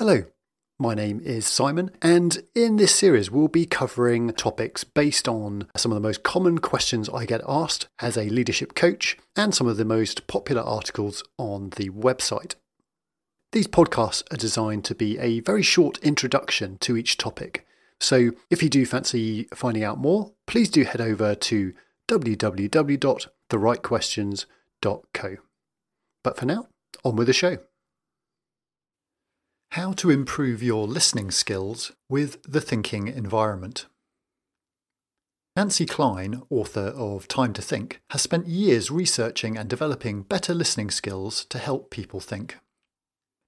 Hello, my name is Simon, and in this series, we'll be covering topics based on some of the most common questions I get asked as a leadership coach and some of the most popular articles on the website. These podcasts are designed to be a very short introduction to each topic. So if you do fancy finding out more, please do head over to www.therightquestions.co. But for now, on with the show. How to improve your listening skills with the thinking environment. Nancy Kline, author of Time to Think, has spent years researching and developing better listening skills to help people think.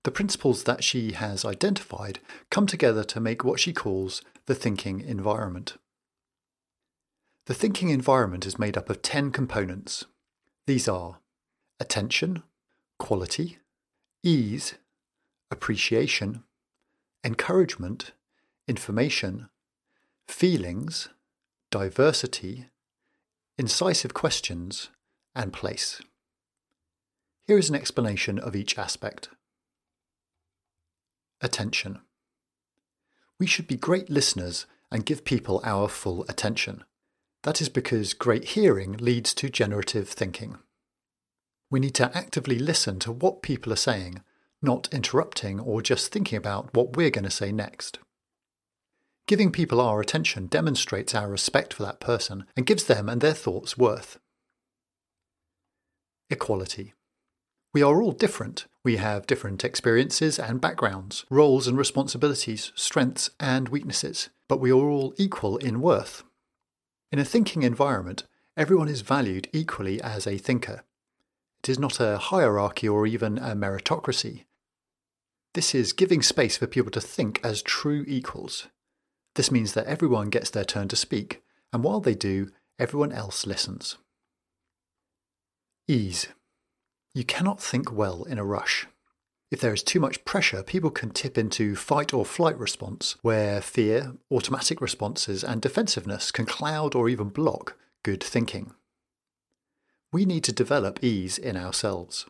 The principles that she has identified come together to make what she calls the thinking environment. The thinking environment is made up of 10 components. These are attention, equality, ease, appreciation, encouragement, information, feelings, diversity, incisive questions, and place. Here is an explanation of each aspect. Attention. We should be great listeners and give people our full attention. That is because great hearing leads to generative thinking. We need to actively listen to what people are saying not interrupting or just thinking about what we're going to say next. Giving people our attention demonstrates our respect for that person and gives them and their thoughts worth. Equality. We are all different. We have different experiences and backgrounds, roles and responsibilities, strengths and weaknesses, but we are all equal in worth. In a thinking environment, everyone is valued equally as a thinker. It is not a hierarchy or even a meritocracy. This is giving space for people to think as true equals. This means that everyone gets their turn to speak, and while they do, everyone else listens. Ease. You cannot think well in a rush. If there is too much pressure, people can tip into fight or flight response, where fear, automatic responses, and defensiveness can cloud or even block good thinking. We need to develop ease in ourselves.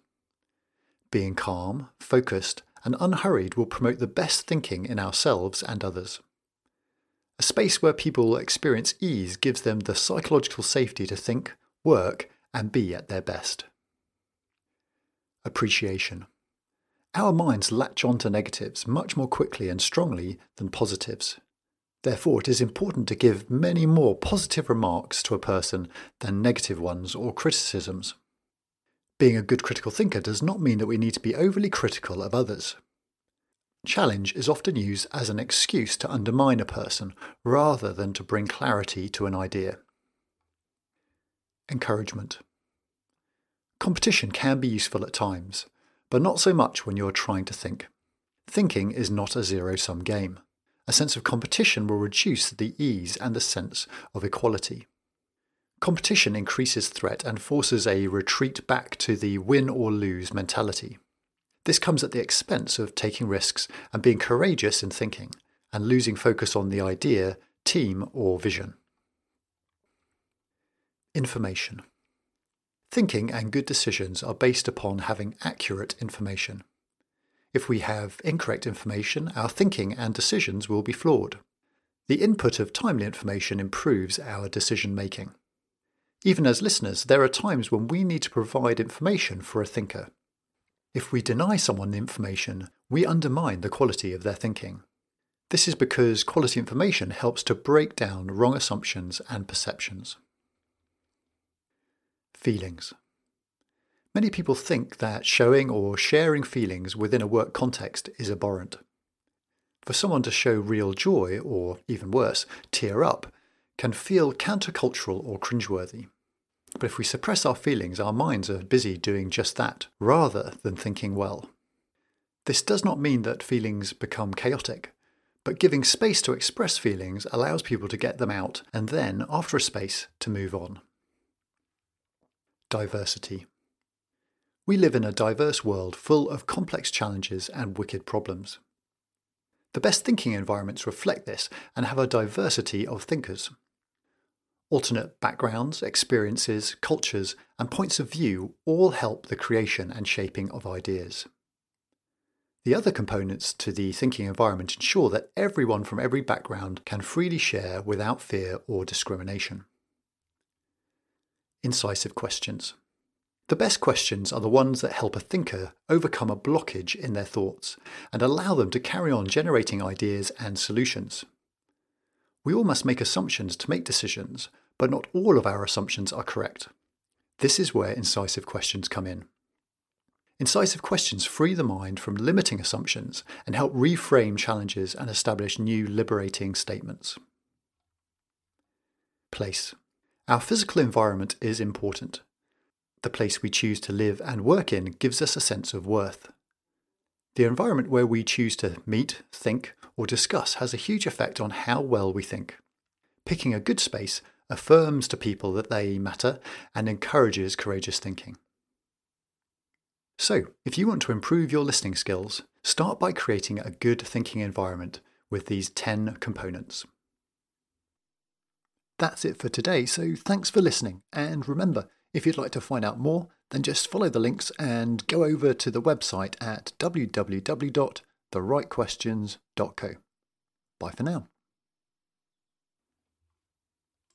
Being calm, focused, and unhurried will promote the best thinking in ourselves and others. A space where people experience ease gives them the psychological safety to think, work, and be at their best. Appreciation. Our minds latch onto negatives much more quickly and strongly than positives. Therefore, it is important to give many more positive remarks to a person than negative ones or criticisms. Being a good critical thinker does not mean that we need to be overly critical of others. Challenge is often used as an excuse to undermine a person rather than to bring clarity to an idea. Encouragement. Competition can be useful at times, but not so much when you're trying to think. Thinking is not a zero sum game. A sense of competition will reduce the ease and the sense of equality. Competition increases threat and forces a retreat back to the win or lose mentality. This comes at the expense of taking risks and being courageous in thinking, and losing focus on the idea, team, or vision. Information. Thinking and good decisions are based upon having accurate information. If we have incorrect information, our thinking and decisions will be flawed. The input of timely information improves our decision making. Even as listeners, there are times when we need to provide information for a thinker. If we deny someone the information, we undermine the quality of their thinking. This is because quality information helps to break down wrong assumptions and perceptions. Feelings. Many people think that showing or sharing feelings within a work context is abhorrent. For someone to show real joy, or even worse, tear up, can feel countercultural or cringeworthy. But if we suppress our feelings, our minds are busy doing just that, rather than thinking well. This does not mean that feelings become chaotic, but giving space to express feelings allows people to get them out and then, after a space, to move on. Diversity. We live in a diverse world full of complex challenges and wicked problems. The best thinking environments reflect this and have a diversity of thinkers. Alternate backgrounds, experiences, cultures, and points of view all help the creation and shaping of ideas. The other components to the thinking environment ensure that everyone from every background can freely share without fear or discrimination. Incisive questions. The best questions are the ones that help a thinker overcome a blockage in their thoughts and allow them to carry on generating ideas and solutions. We all must make assumptions to make decisions, but not all of our assumptions are correct. This is where incisive questions come in. Incisive questions free the mind from limiting assumptions and help reframe challenges and establish new liberating statements. Place. Our physical environment is important. The place we choose to live and work in gives us a sense of worth. The environment where we choose to meet, think, or discuss has a huge effect on how well we think. Picking a good space affirms to people that they matter and encourages courageous thinking. So, if you want to improve your listening skills, start by creating a good thinking environment with these 10 components. That's it for today, so thanks for listening. And remember, if you'd like to find out more, then just follow the links and go over to the website at www.therightquestions.co. Bye for now.